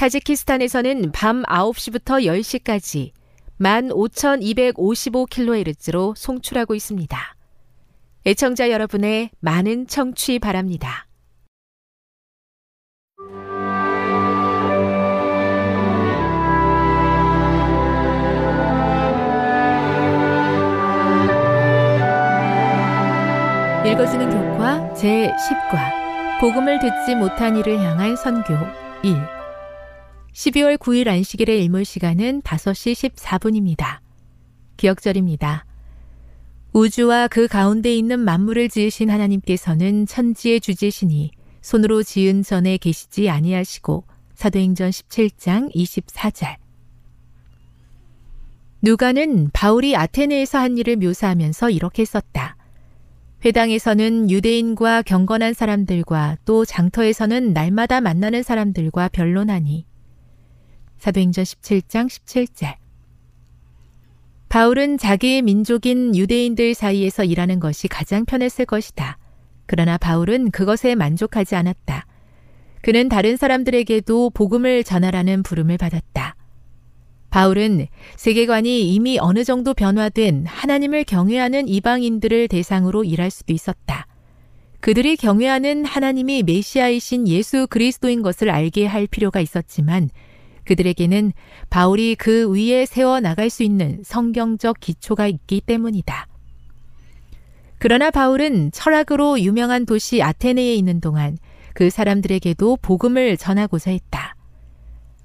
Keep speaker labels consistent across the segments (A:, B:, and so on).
A: 타지키스탄에서는 밤 9시부터 10시까지 15,255kHz로 송출하고 있습니다. 애청자 여러분의 많은 청취 바랍니다. 읽어주는 교과 제10과 복음을 듣지 못한 이를 향한 선교 1 12월 9일 안식일의 일몰 시간은 5시 14분입니다. 기억절입니다. 우주와 그 가운데 있는 만물을 지으신 하나님께서는 천지의 주제시니 손으로 지은 전에 계시지 아니하시고 사도행전 17장 24절 누가는 바울이 아테네에서 한 일을 묘사하면서 이렇게 썼다. 회당에서는 유대인과 경건한 사람들과 또 장터에서는 날마다 만나는 사람들과 변론하니 사도행전 17장 17절 바울은 자기의 민족인 유대인들 사이에서 일하는 것이 가장 편했을 것이다. 그러나 바울은 그것에 만족하지 않았다. 그는 다른 사람들에게도 복음을 전하라는 부름을 받았다. 바울은 세계관이 이미 어느 정도 변화된 하나님을 경외하는 이방인들을 대상으로 일할 수도 있었다. 그들이 경외하는 하나님이 메시아이신 예수 그리스도인 것을 알게 할 필요가 있었지만 그들에게는 바울이 그 위에 세워 나갈 수 있는 성경적 기초가 있기 때문이다. 그러나 바울은 철학으로 유명한 도시 아테네에 있는 동안 그 사람들에게도 복음을 전하고자 했다.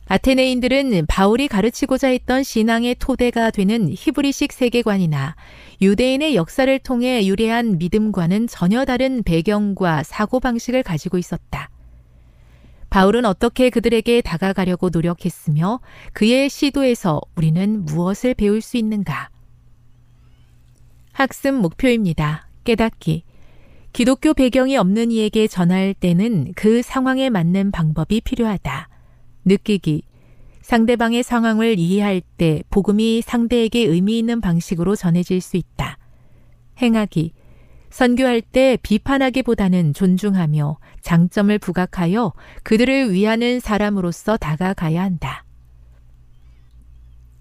A: 아테네인들은 바울이 가르치고자 했던 신앙의 토대가 되는 히브리식 세계관이나 유대인의 역사를 통해 유래한 믿음과는 전혀 다른 배경과 사고방식을 가지고 있었다. 바울은 어떻게 그들에게 다가가려고 노력했으며 그의 시도에서 우리는 무엇을 배울 수 있는가? 학습 목표입니다. 깨닫기. 기독교 배경이 없는 이에게 전할 때는 그 상황에 맞는 방법이 필요하다. 느끼기. 상대방의 상황을 이해할 때 복음이 상대에게 의미 있는 방식으로 전해질 수 있다. 행하기. 선교할 때 비판하기보다는 존중하며 장점을 부각하여 그들을 위하는 사람으로서 다가가야 한다.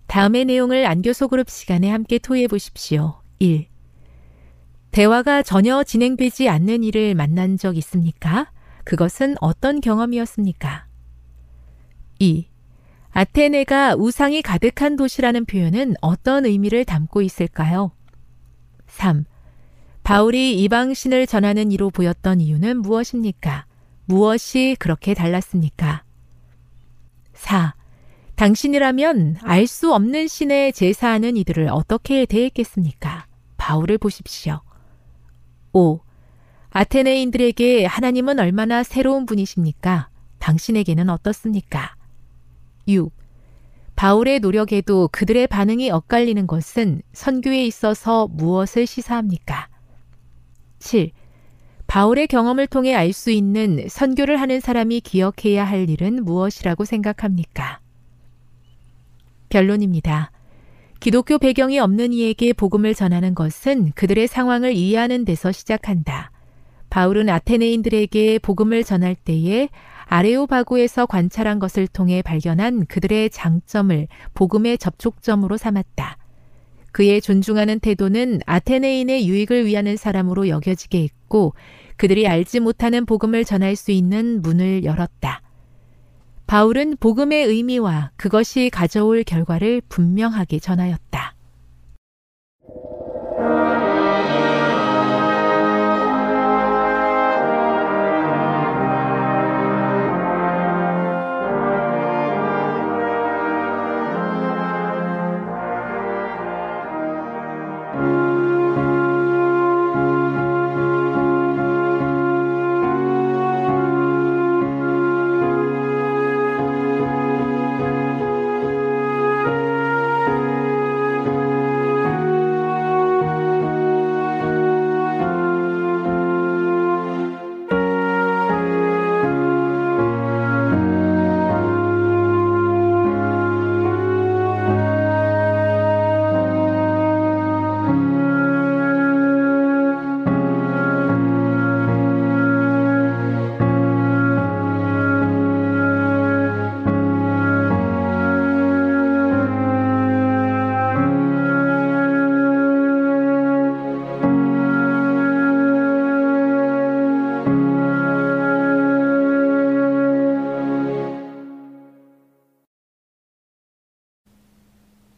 A: 다음의 내용을 안교소 그룹 시간에 함께 토의해 보십시오. 1. 대화가 전혀 진행되지 않는 일을 만난 적 있습니까? 그것은 어떤 경험이었습니까? 2. 아테네가 우상이 가득한 도시라는 표현은 어떤 의미를 담고 있을까요? 3. 바울이 이방신을 전하는 이로 보였던 이유는 무엇입니까? 무엇이 그렇게 달랐습니까? 4. 당신이라면 알 수 없는 신에 제사하는 이들을 어떻게 대했겠습니까? 바울을 보십시오. 5. 아테네인들에게 하나님은 얼마나 새로운 분이십니까? 당신에게는 어떻습니까? 6. 바울의 노력에도 그들의 반응이 엇갈리는 것은 선교에 있어서 무엇을 시사합니까? 7. 바울의 경험을 통해 알 수 있는 선교를 하는 사람이 기억해야 할 일은 무엇이라고 생각합니까? 결론입니다. 기독교 배경이 없는 이에게 복음을 전하는 것은 그들의 상황을 이해하는 데서 시작한다. 바울은 아테네인들에게 복음을 전할 때에 아레오바고에서 관찰한 것을 통해 발견한 그들의 장점을 복음의 접촉점으로 삼았다. 그의 존중하는 태도는 아테네인의 유익을 위하는 사람으로 여겨지게 했고 그들이 알지 못하는 복음을 전할 수 있는 문을 열었다. 바울은 복음의 의미와 그것이 가져올 결과를 분명하게 전하였다.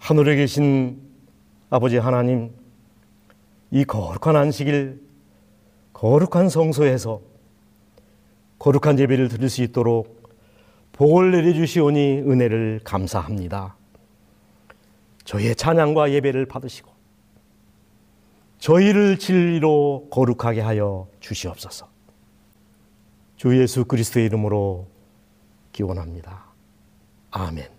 B: 하늘에 계신 아버지 하나님, 이 거룩한 안식일, 거룩한 성소에서 거룩한 예배를 드릴 수 있도록 복을 내려주시오니 은혜를 감사합니다. 저희의 찬양과 예배를 받으시고 저희를 진리로 거룩하게 하여 주시옵소서. 주 예수 그리스도의 이름으로 기원합니다. 아멘.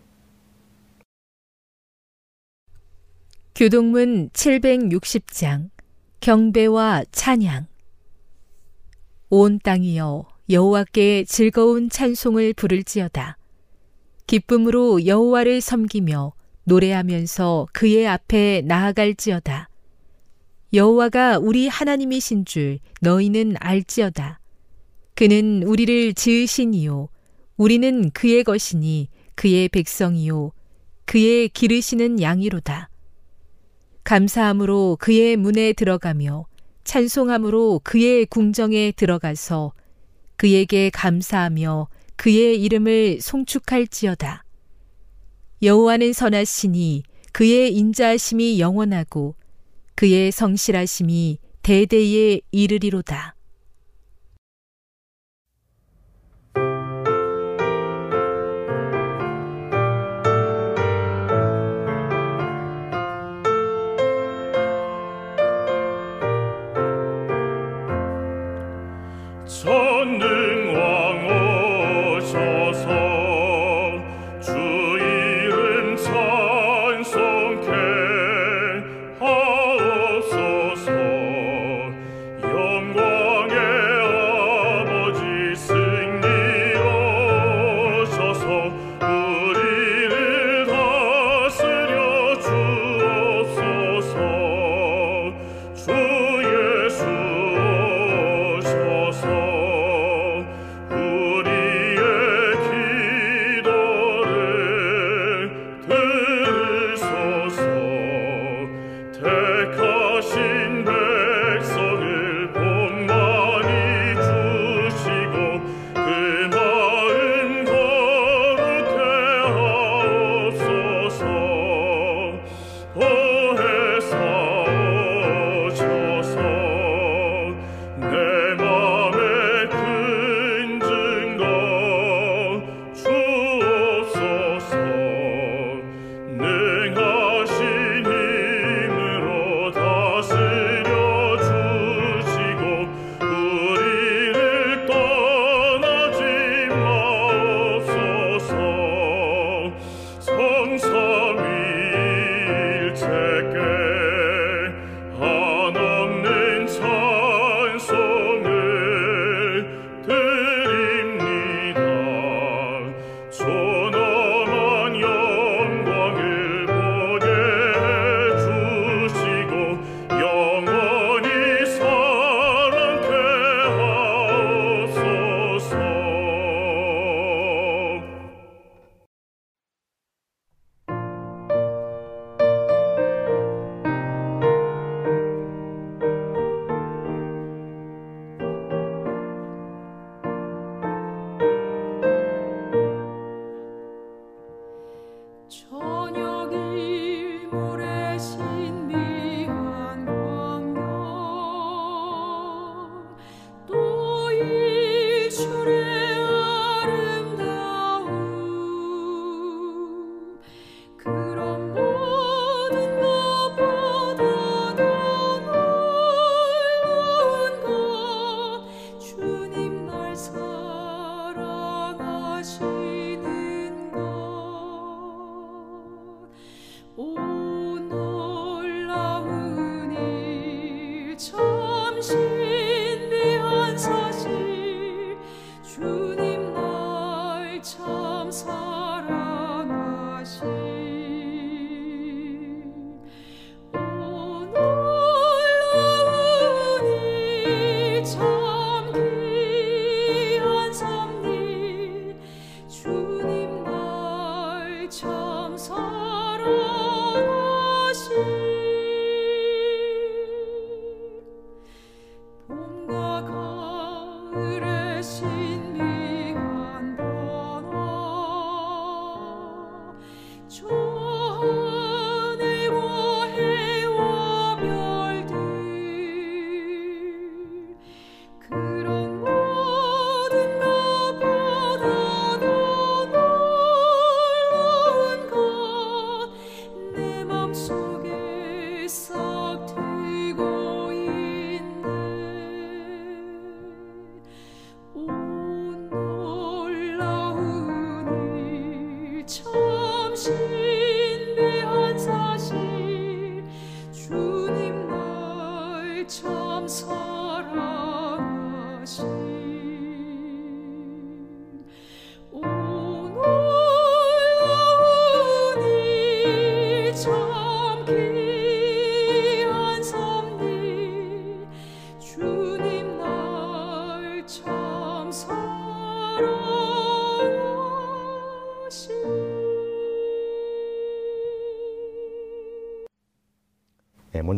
A: 교동문 760장 경배와 찬양. 온 땅이여 여호와께 즐거운 찬송을 부를지어다. 기쁨으로 여호와를 섬기며 노래하면서 그의 앞에 나아갈지어다. 여호와가 우리 하나님이신 줄 너희는 알지어다. 그는 우리를 지으시니요 우리는 그의 것이니 그의 백성이요 그의 기르시는 양이로다 감사함으로 그의 문에 들어가며 찬송함으로 그의 궁정에 들어가서 그에게 감사하며 그의 이름을 송축할지어다. 여호와는 선하시니 그의 인자하심이 영원하고 그의 성실하심이 대대에 이르리로다.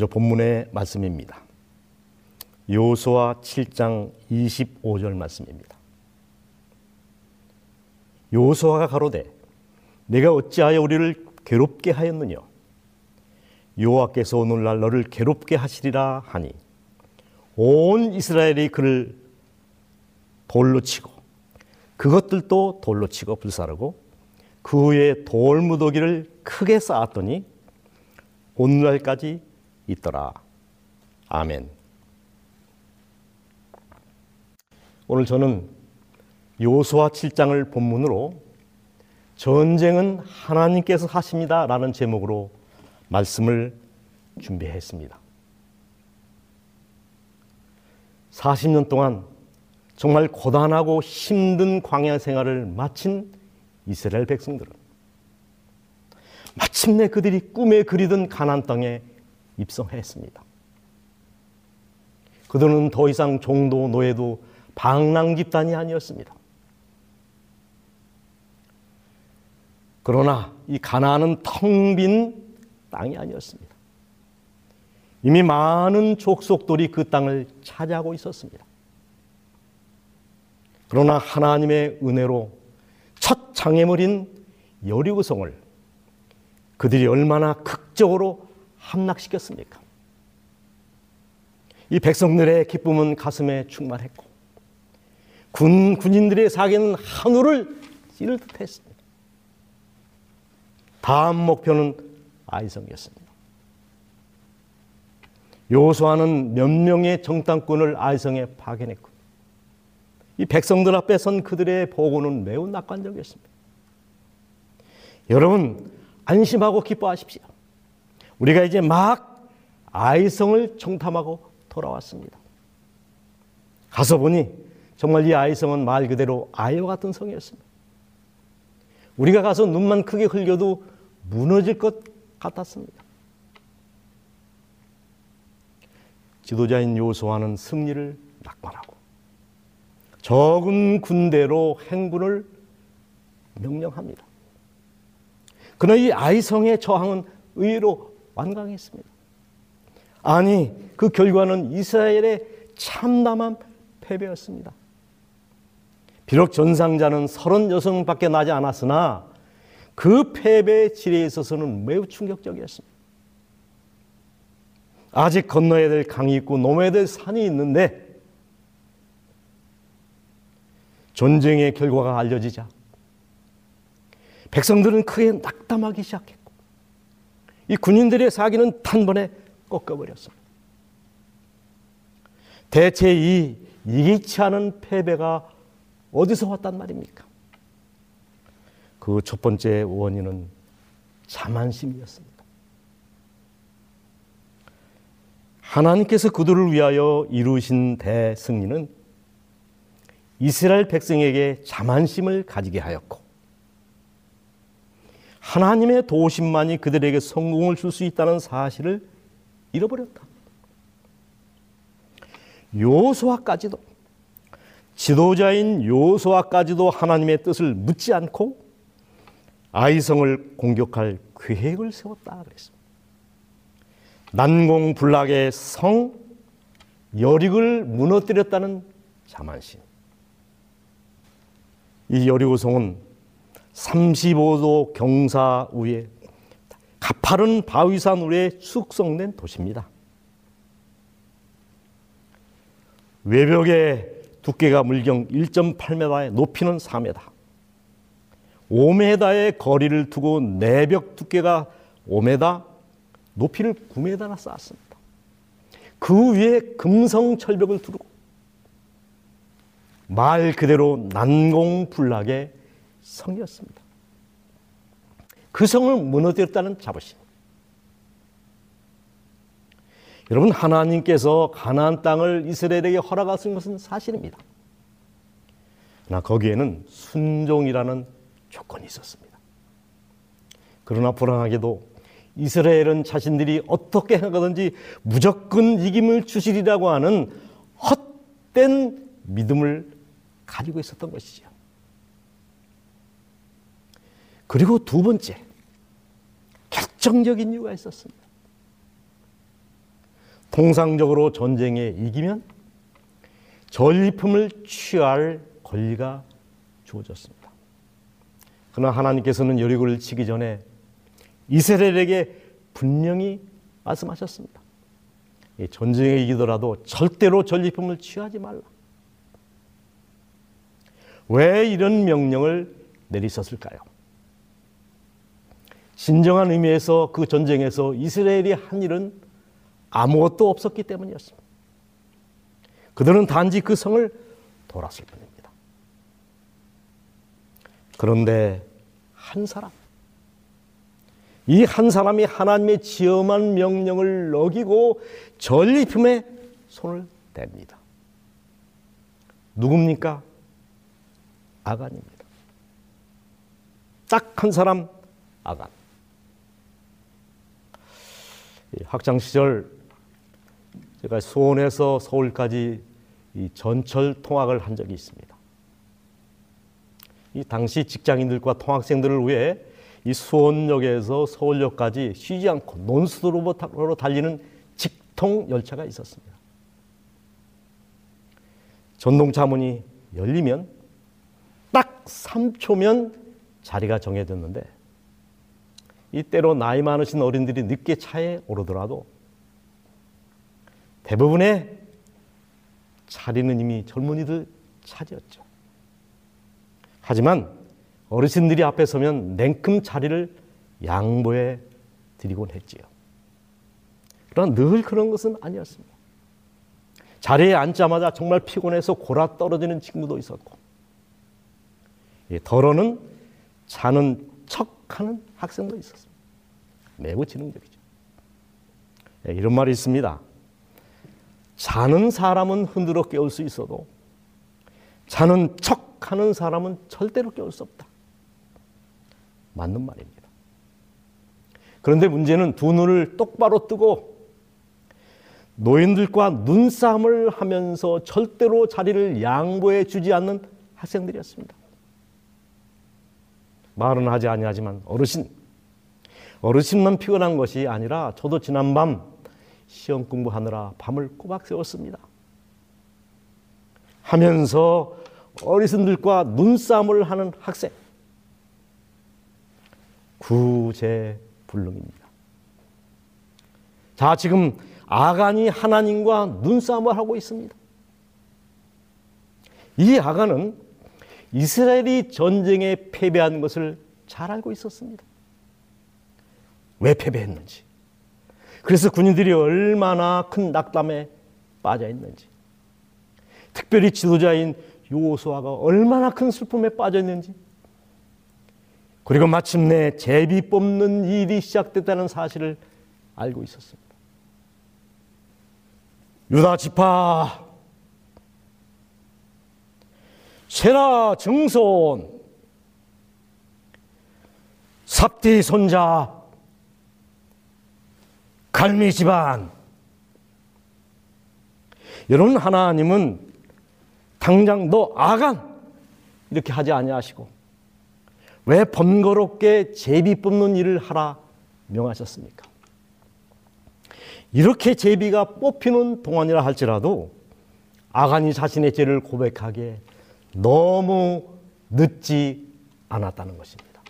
B: 본문의 말씀입니다. 요수와 7장 25절 말씀입니다. 요수아가 가로되 내가 어찌하여 우리를 괴롭게 하였느냐 여호와께서 오늘날 너를 괴롭게 하시리라 하니 온 이스라엘이 그를 돌로 치고 그것들도 돌로 치고 불사르고 그 후에 돌무더기를 크게 쌓았더니 오늘날까지 있더라. 아멘. 오늘 저는 요수와 7장을 본문으로 전쟁은 하나님께서 하십니다 라는 제목으로 말씀을 준비했습니다. 40년 동안 정말 고단하고 힘든 광야 생활을 마친 이스라엘 백성들은 마침내 그들이 꿈에 그리던 가난 땅에 입성했습니다. 그들은 더 이상 종도 노예도 방랑 집단이 아니었습니다. 그러나 이 가나안은 텅 빈 땅이 아니었습니다. 이미 많은 족속들이 그 땅을 차지하고 있었습니다. 그러나 하나님의 은혜로 첫 장애물인 여리고성을 그들이 얼마나 극적으로 함락시켰습니까? 이 백성들의 기쁨은 가슴에 충만했고 군 군인들의 사기는 하늘을 찌를 듯했습니다. 다음 목표는 아이성이었습니다. 요수아는 몇 명의 정탐꾼을 아이성에 파견했고 이 백성들 앞에 선 그들의 보고는 매우 낙관적이었습니다. 여러분 안심하고 기뻐하십시오. 우리가 이제 막 아이성을 정탐하고 돌아왔습니다. 가서 보니 정말 이 아이성은 말 그대로 아이와 같은 성이었습니다. 우리가 가서 눈만 크게 흘려도 무너질 것 같았습니다. 지도자인 요소와는 승리를 낙관하고 적은 군대로 행군을 명령합니다. 그러나 이 아이성의 저항은 의외로 완강했습니다. 아니, 그 결과는 이스라엘의 참담한 패배였습니다. 비록 전상자는 36밖에 나지 않았으나 그 패배의 질에 있어서는 매우 충격적이었습니다. 아직 건너야 될 강이 있고 넘어야 될 산이 있는데 전쟁의 결과가 알려지자 백성들은 크게 낙담하기 시작했고 이 군인들의 사기는 단번에 꺾어버렸습니다. 대체 이 이기치 않은 패배가 어디서 왔단 말입니까? 그 첫 번째 원인은 자만심이었습니다. 하나님께서 그들을 위하여 이루신 대승리는 이스라엘 백성에게 자만심을 가지게 하였고 하나님의 도우심만이 그들에게 성공을 줄 수 있다는 사실을 잃어버렸다. 요소아까지도 지도자인 요소아까지도 하나님의 뜻을 묻지 않고 아이성을 공격할 계획을 세웠다 그랬습니다. 난공불락의 성 여릭을 무너뜨렸다는 자만심. 이 여리고성은 35도 경사 위에 가파른 바위산 위에 숙성된 도시입니다. 외벽의 두께가 물경 1.8m에 높이는 4m. 5m의 거리를 두고 내벽 두께가 5m, 높이를 9m나 쌓았습니다. 그 위에 금성 철벽을 두르고 말 그대로 난공불락의 성이었습니다. 그 성을 무너뜨렸다는 자부심. 여러분 하나님께서 가나안 땅을 이스라엘에게 허락하신 것은 사실입니다. 그러나 거기에는 순종이라는 조건이 있었습니다. 그러나 불안하게도 이스라엘은 자신들이 어떻게 하든지 무조건 이김을 주시리라고 하는 헛된 믿음을 가지고 있었던 것이죠. 그리고 두 번째, 결정적인 이유가 있었습니다. 통상적으로 전쟁에 이기면 전리품을 취할 권리가 주어졌습니다. 그러나 하나님께서는 여리고를 치기 전에 이스라엘에게 분명히 말씀하셨습니다. 전쟁에 이기더라도 절대로 전리품을 취하지 말라. 왜 이런 명령을 내리셨을까요? 진정한 의미에서 그 전쟁에서 이스라엘이 한 일은 아무것도 없었기 때문이었습니다. 그들은 단지 그 성을 돌았을 뿐입니다. 그런데 한 사람, 이 한 사람이 하나님의 지엄한 명령을 어기고 전리품에 손을 댑니다. 누굽니까? 아간입니다. 딱 한 사람 아간. 학창 시절 제가 수원에서 서울까지 이 전철 통학을 한 적이 있습니다. 이 당시 직장인들과 통학생들을 위해 이 수원역에서 서울역까지 쉬지 않고 논스톱으로 달리는 직통 열차가 있었습니다. 전동차 문이 열리면 딱 3초면 자리가 정해졌는데 이때로 나이 많으신 어린들이 늦게 차에 오르더라도 대부분의 자리는 이미 젊은이들 차지였죠. 하지만 어르신들이 앞에 서면 냉큼 자리를 양보해 드리곤 했지요. 그러나 늘 그런 것은 아니었습니다. 자리에 앉자마자 정말 피곤해서 골아 떨어지는 친구도 있었고, 덜어는 자는 척하는 학생도 있었습니다. 매우 지능적이죠. 이런 말이 있습니다. 자는 사람은 흔들어 깨울 수 있어도 자는 척 하는 사람은 절대로 깨울 수 없다. 맞는 말입니다. 그런데 문제는 두 눈을 똑바로 뜨고 노인들과 눈싸움을 하면서 절대로 자리를 양보해 주지 않는 학생들이었습니다. 말은 하지 아니하지만 어르신 어르신만 피곤한 것이 아니라 저도 지난밤 시험 공부하느라 밤을 꼬박 새웠습니다. 하면서 어르신들과 눈싸움을 하는 학생. 구제불능입니다. 자, 지금 아간이 하나님과 눈싸움을 하고 있습니다. 이 아간은 이스라엘이 전쟁에 패배한 것을 잘 알고 있었습니다. 왜 패배했는지. 그래서 군인들이 얼마나 큰 낙담에 빠져 있는지. 특별히 지도자인 요호수아가 얼마나 큰 슬픔에 빠져 있는지. 그리고 마침내 제비 뽑는 일이 시작됐다는 사실을 알고 있었습니다. 유다 지파 세라 정손. 삽디 손자. 갈미 집안. 여러분 하나님은 당장 너 아간! 이렇게 하지 아니하시고 왜 번거롭게 제비 뽑는 일을 하라 명하셨습니까? 이렇게 제비가 뽑히는 동안이라 할지라도 아간이 자신의 죄를 고백하기에 너무 늦지 않았다는 것입니다.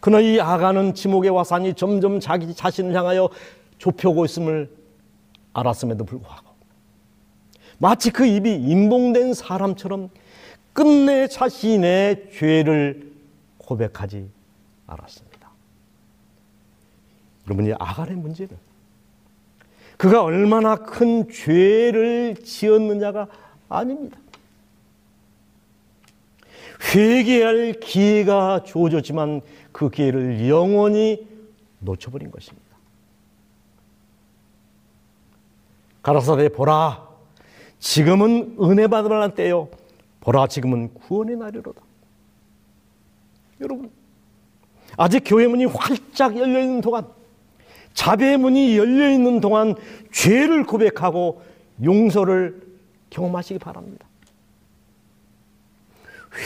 B: 그러나 이 아간은 지목의 화산이 점점 자기 자신을 향하여 좁혀오고 있음을 알았음에도 불구하고 마치 그 입이 임봉된 사람처럼 끝내 자신의 죄를 고백하지 않았습니다. 여러분, 이 아간의 문제는 그가 얼마나 큰 죄를 지었느냐가 아닙니다. 회개할 기회가 주어졌지만 그 기회를 영원히 놓쳐버린 것입니다. 가라사대 보라 지금은 은혜 받을 때요 보라 지금은 구원의 날이로다. 여러분 아직 교회 문이 활짝 열려 있는 동안 자비의 문이 열려 있는 동안 죄를 고백하고 용서를 경험하시기 바랍니다.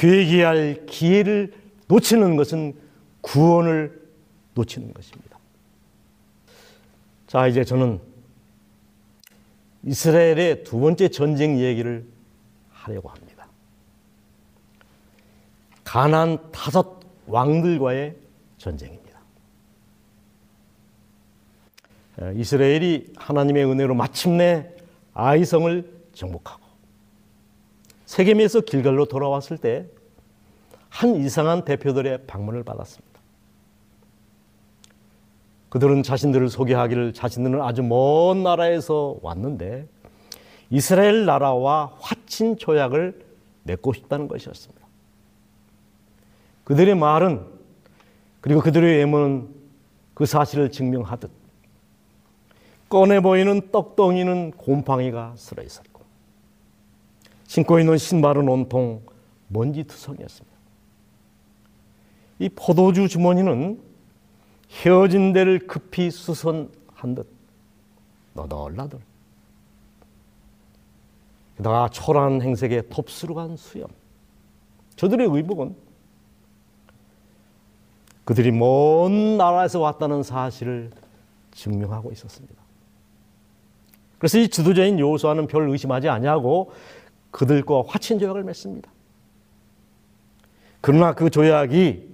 B: 회개할 기회를 놓치는 것은 구원을 놓치는 것입니다. 자, 이제 저는 이스라엘의 두 번째 전쟁 얘기를 하려고 합니다. 가난 다섯 왕들과의 전쟁입니다. 이스라엘이 하나님의 은혜로 마침내 아이성을 정복하고 세겜에서 길갈로 돌아왔을 때 한 이상한 대표들의 방문을 받았습니다. 그들은 자신들을 소개하기를 자신들은 아주 먼 나라에서 왔는데 이스라엘 나라와 화친 조약을 맺고 싶다는 것이었습니다. 그들의 말은 그리고 그들의 외모는 그 사실을 증명하듯 꺼내 보이는 떡덩이는 곰팡이가 쓸어 있었고 신고 있는 신발은 온통 먼지투성이었습니다. 이 포도주 주머니는 헤어진 데를 급히 수선한 듯 너덜너덜 게다가 초라한 행색에 톱스루간 수염 저들의 의복은 그들이 먼 나라에서 왔다는 사실을 증명하고 있었습니다. 그래서 이 지도자인 여호수아는 별 의심하지 아니하고 그들과 화친 조약을 맺습니다. 그러나 그 조약이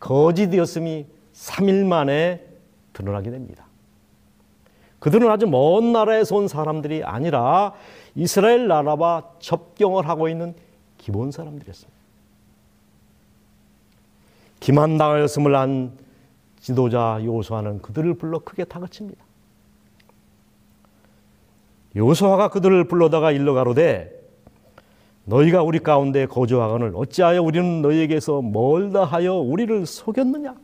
B: 거짓이었음이 3일 만에 드러나게 됩니다. 그들은 아주 먼 나라에서 온 사람들이 아니라 이스라엘 나라와 접경을 하고 있는 기본 사람들이었습니다. 기만당하였음을 안 지도자 요수아는 그들을 불러 크게 다그칩니다. 요수아가 그들을 불러다가 일러 가로되 너희가 우리 가운데 거주하거늘 어찌하여 우리는 너희에게서 멀다 하여 우리를 속였느냐?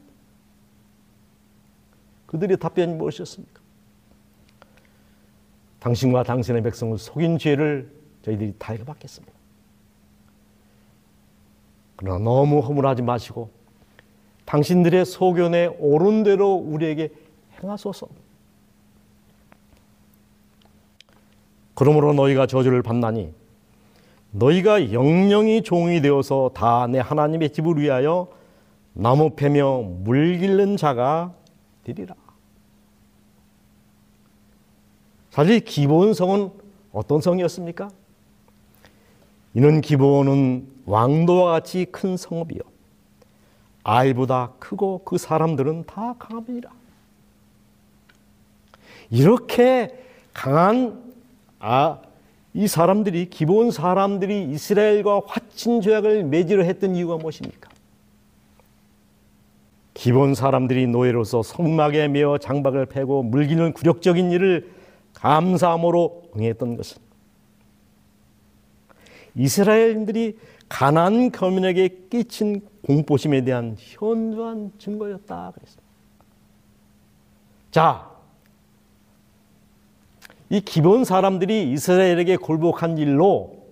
B: 그들의 답변이 무엇이었습니까? 당신과 당신의 백성을 속인 죄를 저희들이 다 해받겠습니다. 그러나 너무 허물하지 마시고 당신들의 소견에 옳은 대로 우리에게 행하소서. 그러므로 너희가 저주를 받나니 너희가 영영이 종이 되어서 다 내 하나님의 집을 위하여 나무 패며 물 길는 자가 되리라. 사실 기본성은 어떤 성이었습니까? 이는 기본은 왕도와 같이 큰 성읍이요. 알보다 크고 그 사람들은 다 강함이라. 이렇게 강한 아, 이 사람들이 기본 사람들이 이스라엘과 화친 조약을 맺으려 했던 이유가 무엇입니까? 기본 사람들이 노예로서 성막에 매어 장박을 패고 물기는 굴욕적인 일을 감사함으로 응했던 것은 이스라엘인들이 가난 거민에게 끼친 공포심에 대한 현저한 증거였다 그랬습니다. 자, 이 기본 사람들이 이스라엘에게 굴복한 일로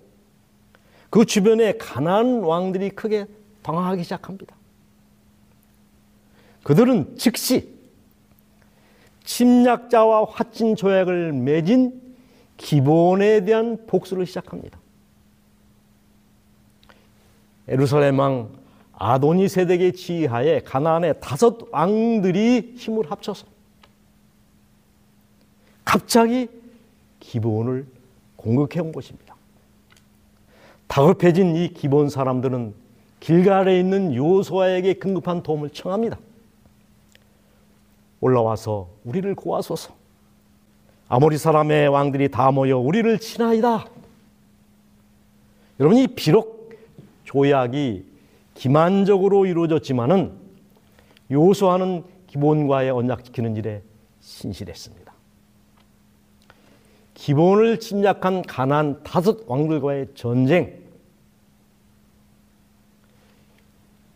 B: 그 주변에 가난 왕들이 크게 당황하기 시작합니다. 그들은 즉시 침략자와 화친 조약을 맺은 기본에 대한 복수를 시작합니다. 에루살렘 왕 아도니 세덱의 지휘하에 가나안의 다섯 왕들이 힘을 합쳐서 갑자기 기본을 공격해 온 것입니다. 다급해진 이 기본 사람들은 길갈에 있는 요소아에게 긴급한 도움을 청합니다. 올라와서 우리를 구하소서. 아모리 사람의 왕들이 다 모여 우리를 치나이다. 여러분이 비록 조약이 기만적으로 이루어졌지만은 요소아는 기본과의 언약 지키는 일에 신실했습니다. 기본을 침략한 가난 다섯 왕들과의 전쟁,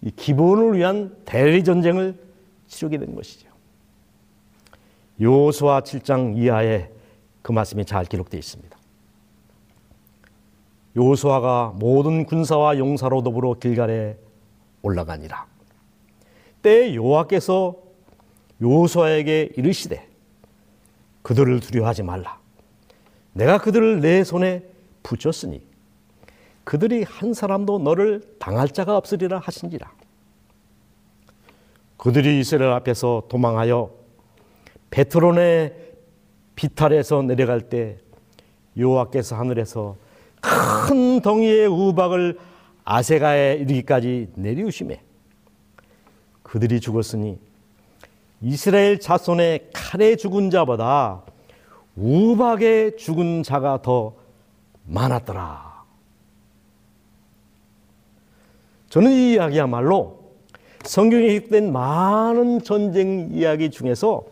B: 이 기본을 위한 대리 전쟁을 치르게 된 것이죠. 요수아 7장 이하에 그 말씀이 잘 기록되어 있습니다. 요수아가 모든 군사와 용사로 더불어 길갈에 올라가니라. 때 여호와께서 요수아에게 이르시되 그들을 두려워하지 말라. 내가 그들을 내 손에 붙였으니 그들이 한 사람도 너를 당할 자가 없으리라 하신지라. 그들이 이스라엘 앞에서 도망하여 베트론의 비탈에서 내려갈 때 여호와께서 하늘에서 큰 덩이의 우박을 아세가에 이르기까지 내리우심에 그들이 죽었으니 이스라엘 자손의 칼에 죽은 자보다 우박에 죽은 자가 더 많았더라. 저는 이 이야기야말로 성경에 기록된 많은 전쟁 이야기 중에서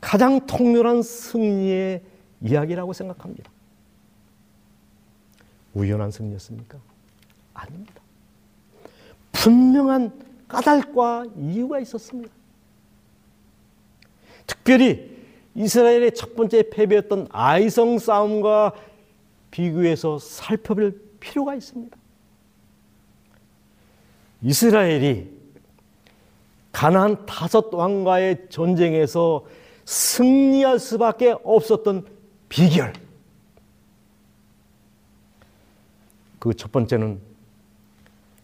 B: 가장 통렬한 승리의 이야기라고 생각합니다. 우연한 승리였습니까? 아닙니다. 분명한 까닭과 이유가 있었습니다. 특별히 이스라엘의 첫 번째 패배였던 아이성 싸움과 비교해서 살펴볼 필요가 있습니다. 이스라엘이 가나안 다섯 왕과의 전쟁에서 승리할 수밖에 없었던 비결. 그 첫 번째는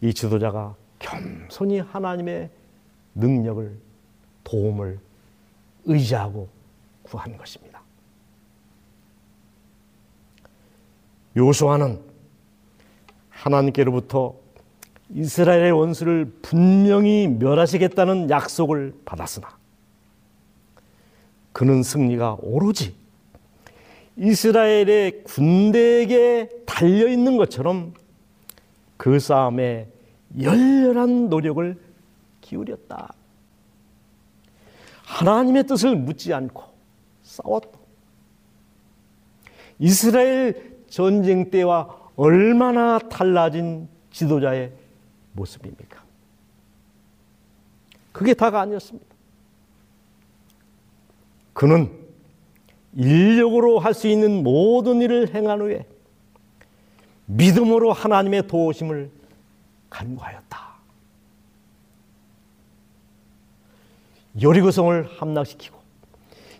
B: 이 지도자가 겸손히 하나님의 능력을 도움을 의지하고 구한 것입니다. 요수아는 하나님께로부터 이스라엘의 원수를 분명히 멸하시겠다는 약속을 받았으나 그는 승리가 오로지 이스라엘의 군대에게 달려 있는 것처럼 그 싸움에 열렬한 노력을 기울였다. 하나님의 뜻을 묻지 않고 싸웠다. 이스라엘 전쟁 때와 얼마나 달라진 지도자의 모습입니까? 그게 다가 아니었습니다. 그는 인력으로 할 수 있는 모든 일을 행한 후에 믿음으로 하나님의 도우심을 간구하였다. 여리고성을 함락시키고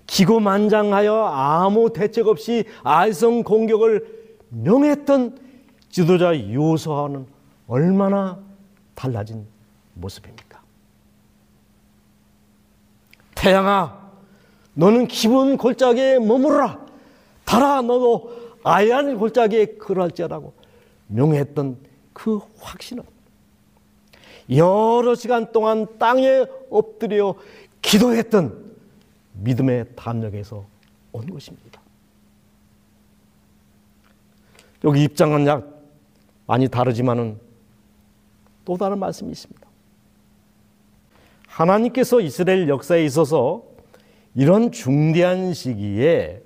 B: 기고만장하여 아무 대책 없이 알성 공격을 명했던 지도자 요소와는 얼마나 달라진 모습입니까? 태양아, 너는 기본 골짜기에 머무르라. 달아, 너도 아얀 골짜기에 그럴지라고 명했던 그 확신은 여러 시간 동안 땅에 엎드려 기도했던 믿음의 담력에서 온 것입니다. 여기 입장은 약 많이 다르지만은 또 다른 말씀이 있습니다. 하나님께서 이스라엘 역사에 있어서 이런 중대한 시기에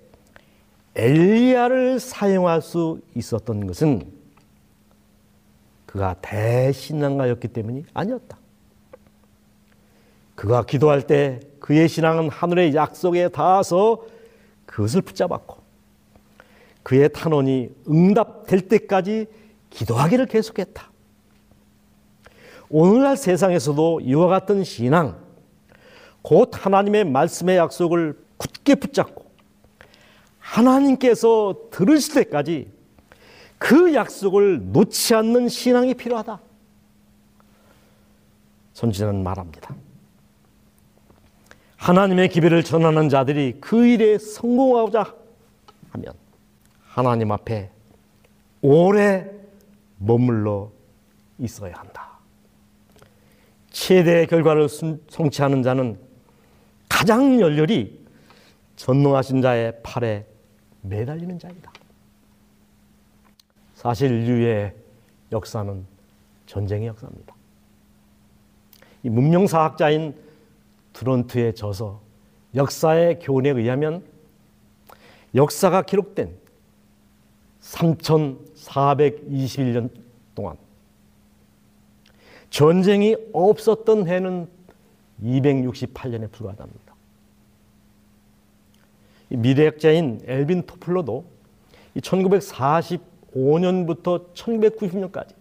B: 엘리야를 사용할 수 있었던 것은 그가 대신앙가였기 때문이 아니었다. 그가 기도할 때 그의 신앙은 하늘의 약속에 닿아서 그것을 붙잡았고 그의 탄원이 응답될 때까지 기도하기를 계속했다. 오늘날 세상에서도 이와 같은 신앙, 곧 하나님의 말씀의 약속을 굳게 붙잡고 하나님께서 들으실 때까지 그 약속을 놓지 않는 신앙이 필요하다. 선지자는 말합니다. 하나님의 기별을 전하는 자들이 그 일에 성공하고자 하면 하나님 앞에 오래 머물러 있어야 한다. 최대의 결과를 성취하는 자는 가장 열렬히 전능하신 자의 팔에 매달리는 자이다. 사실 인류의 역사는 전쟁의 역사입니다. 이 문명사학자인 드론트의 저서 역사의 교훈에 의하면 역사가 기록된 3421년 동안 전쟁이 없었던 해는 268년에 불과합니다. 미래학자인 엘빈 토플러도 1945년부터 1990년까지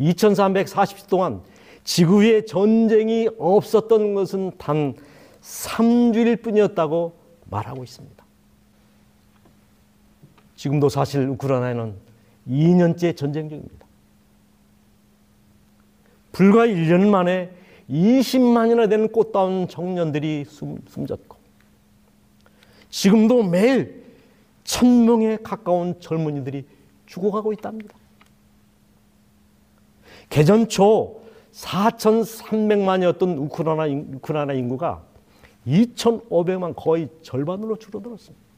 B: 2340일 동안 지구 위에 전쟁이 없었던 것은 단 3주일 뿐이었다고 말하고 있습니다. 지금도 사실 우크라이나는 2년째 전쟁 중입니다. 불과 1년 만에 20만이나 되는 꽃다운 청년들이 숨, 숨졌고 지금도 매일 천 명에 가까운 젊은이들이 죽어가고 있답니다. 개전 초 4,300만이었던 우크라이나, 우크라이나 인구가 2,500만 거의 절반으로 줄어들었습니다.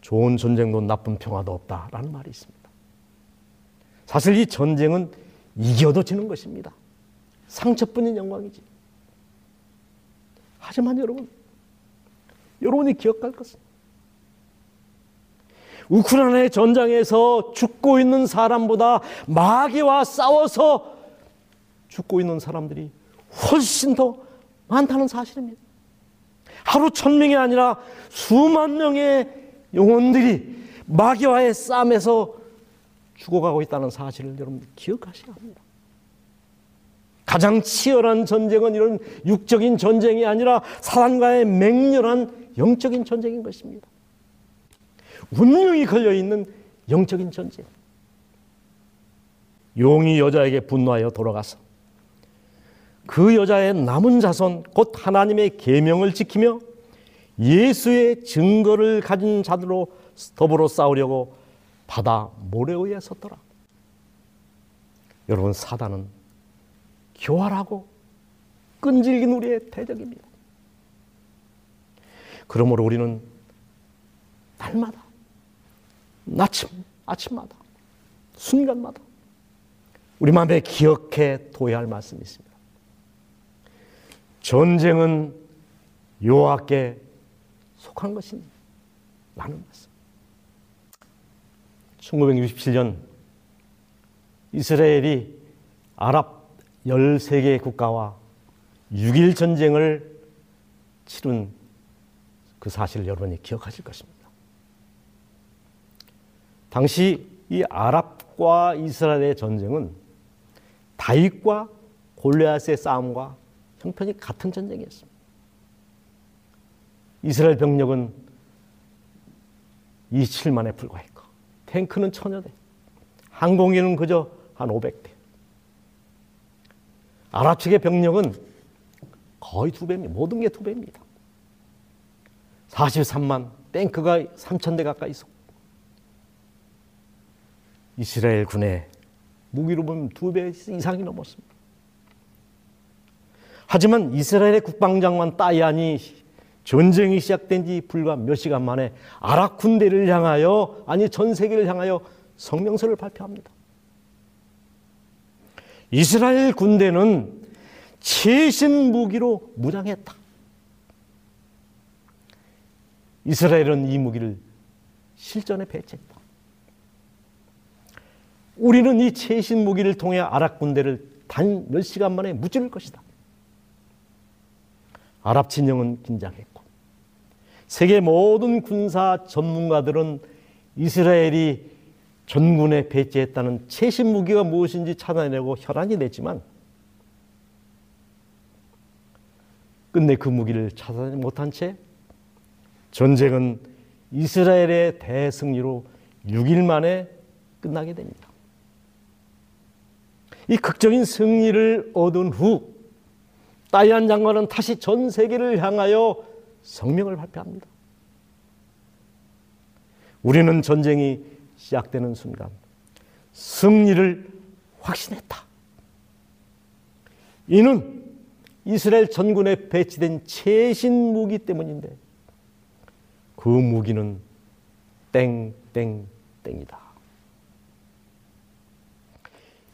B: 좋은 전쟁도 나쁜 평화도 없다라는 말이 있습니다. 사실 이 전쟁은 이겨도 지는 것입니다. 상처뿐인 영광이지. 하지만 여러분, 여러분이 기억할 것은 우크라이나의 전장에서 죽고 있는 사람보다 마귀와 싸워서 죽고 있는 사람들이 훨씬 더 많다는 사실입니다. 하루 천 명이 아니라 수만 명의 영혼들이 마귀와의 싸움에서 죽어가고 있다는 사실을 여러분 기억하셔야 합니다. 가장 치열한 전쟁은 이런 육적인 전쟁이 아니라 사단과의 맹렬한 영적인 전쟁인 것입니다. 운명이 걸려 있는 영적인 전쟁. 용이 여자에게 분노하여 돌아가서 그 여자의 남은 자손 곧 하나님의 계명을 지키며 예수의 증거를 가진 자들로 더불어 싸우려고 바다 모래 위에 섰더라. 여러분 사단은 교활하고 끈질긴 우리의 대적입니다. 그러므로 우리는 날마다 아침 아침마다 순간마다 우리 마음에 기억해 둬야 할 말씀이 있습니다. 전쟁은 여호와께 속한 라는 말씀. 1967년 이스라엘이 아랍 13개 국가와 6일 전쟁을 치른 그 사실을 여러분이 기억하실 것입니다. 당시 이 아랍과 이스라엘의 전쟁은 다윗과 골리앗의 싸움과 형편이 같은 전쟁이었습니다. 이스라엘 병력은 27만에 불과했고 탱크는 천여 대, 항공기는 그저 한 500대. 아랍 측의 병력은 거의 두 배입니다. 모든 게 두 배입니다. 43만, 탱크가 3천 대 가까이 있었고 이스라엘 군의 무기로 보면 두 배 이상이 넘었습니다. 하지만 이스라엘의 국방장관 따이안이 전쟁이 시작된 지 불과 몇 시간 만에 아랍 군대를 향하여 아니 전 세계를 향하여 성명서를 발표합니다. 이스라엘 군대는 최신 무기로 무장했다. 이스라엘은 이 무기를 실전에 배치했다. 우리는 이 최신 무기를 통해 아랍 군대를 단 몇 시간 만에 무찌를 것이다. 아랍 진영은 긴장했고 세계 모든 군사 전문가들은 이스라엘이 전군에 배치했다는 최신 무기가 무엇인지 찾아내고 혈안이 냈지만 끝내 그 무기를 찾아내지 못한 채 전쟁은 이스라엘의 대승리로 6일 만에 끝나게 됩니다. 이 극적인 승리를 얻은 후 따이안 장관은 다시 전 세계를 향하여 성명을 발표합니다. 우리는 전쟁이 시작되는 순간 승리를 확신했다. 이는 이스라엘 전군에 배치된 최신 무기 때문인데 그 무기는 땡땡땡이다.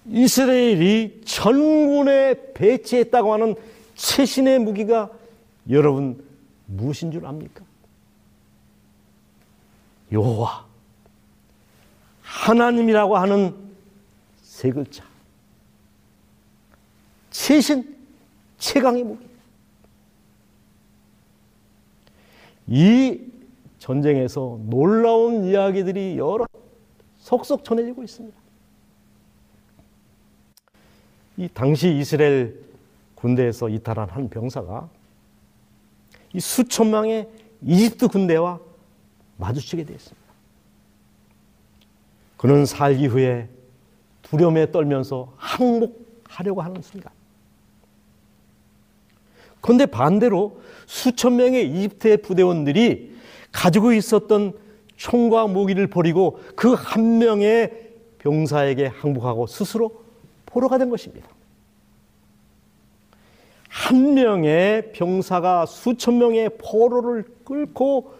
B: 이스라엘이 전군에 배치했다고 하는 최신의 무기가 여러분 무엇인 줄 압니까? 여호와 하나님이라고 하는 세 글자. 최신 최강의 무기. 이 전쟁에서 놀라운 이야기들이 여러 속속 전해지고 있습니다. 이 당시 이스라엘 군대에서 이탈한 한 병사가 이 수천 명의 이집트 군대와 마주치게 되었습니다. 그는 살기 후에 두려움에 떨면서 항복하려고 하는 순간. 그런데 반대로 수천 명의 이집트의 부대원들이 가지고 있었던 총과 무기를 버리고 그 한 명의 병사에게 항복하고 스스로 포로가 된 것입니다. 한 명의 병사가 수천 명의 포로를 끌고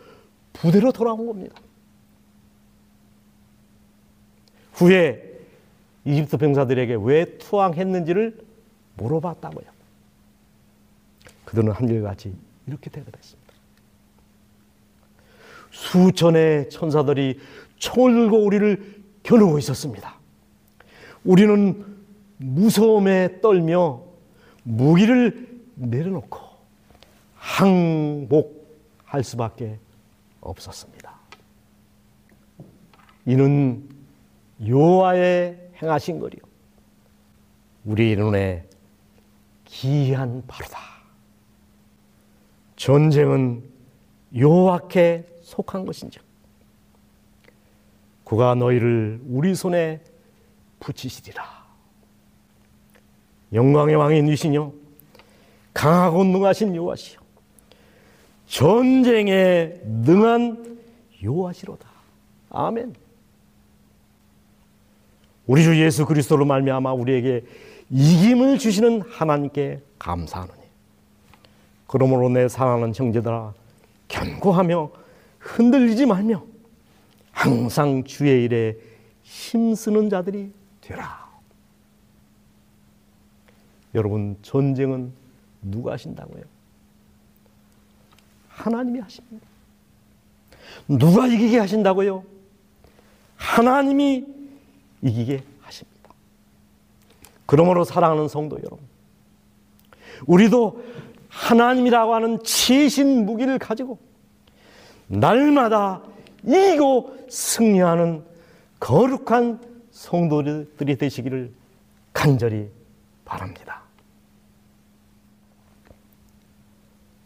B: 부대로 돌아온 겁니다. 후에 이집트 병사들에게 왜 투항했는지를 물어봤다고요. 그들은 한결같이 이렇게 대답했습니다. 수천의 천사들이 총을 들고 우리를 겨누고 있었습니다. 우리는 무서움에 떨며 무기를 내려놓고 항복할 수밖에 없었습니다. 이는 여호와의 행하신 거리요. 우리 눈에 기이한 바로다. 전쟁은 여호와께 속한 것인즉 그가 너희를 우리 손에 붙이시리라. 영광의 왕인 이시뇨 강하고 능하신 여호와시요 전쟁에 능한 여호와시로다. 아멘. 우리 주 예수 그리스도로 말미암아 우리에게 이김을 주시는 하나님께 감사하노니. 그러므로 내 사랑하는 형제들아 견고하며 흔들리지 말며 항상 주의 일에 힘쓰는 자들이 되라. 여러분 전쟁은 누가 하신다고요? 하나님이 하십니다. 누가 이기게 하신다고요? 하나님이 이기게 하십니다. 그러므로 사랑하는 성도 여러분, 우리도 하나님이라고 하는 최신 무기를 가지고 날마다 이기고 승리하는 거룩한 성도들이 되시기를 간절히 바랍니다.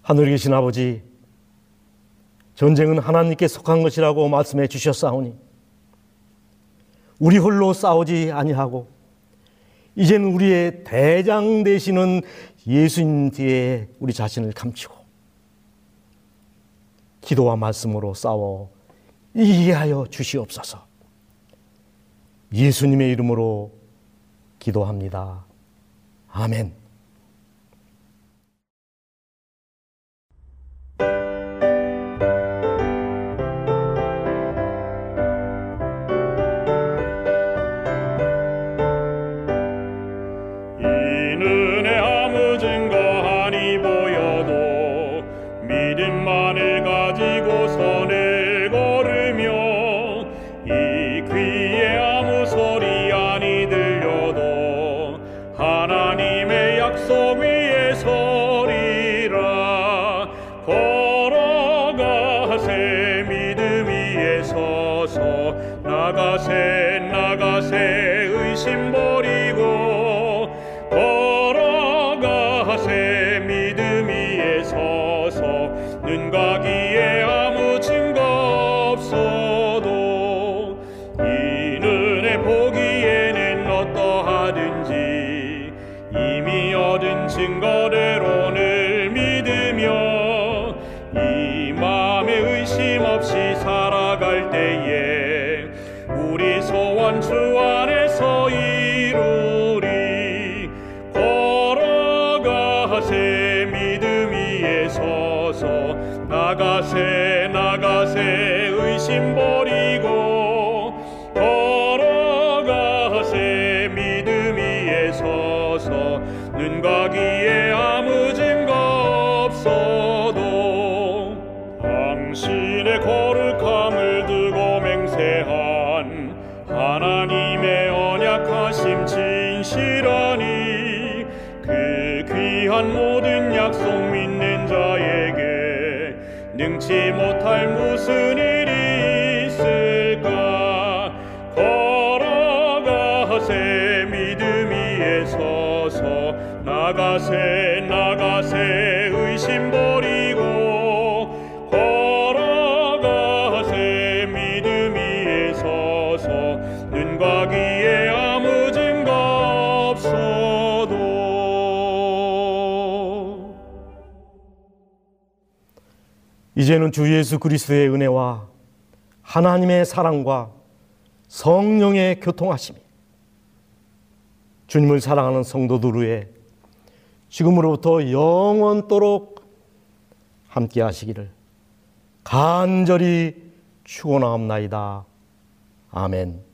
B: 하늘에 계신 아버지, 전쟁은 하나님께 속한 것이라고 말씀해 주셨사오니 우리 홀로 싸우지 아니하고 이제는 우리의 대장 되시는 예수님 뒤에 우리 자신을 감추고 기도와 말씀으로 싸워 이기게 하여 주시옵소서. 예수님의 이름으로 기도합니다. 아멘.
C: 당신 걸음 능치 못할 무슨 일이 있을까? 걸어가세 믿음 위에 서서 나가세 나가세
B: 이제는 주 예수 그리스도의 은혜와 하나님의 사랑과 성령의 교통하심이 주님을 사랑하는 성도들 위해 지금으로부터 영원토록 함께 하시기를 간절히 축원하옵나이다. 아멘.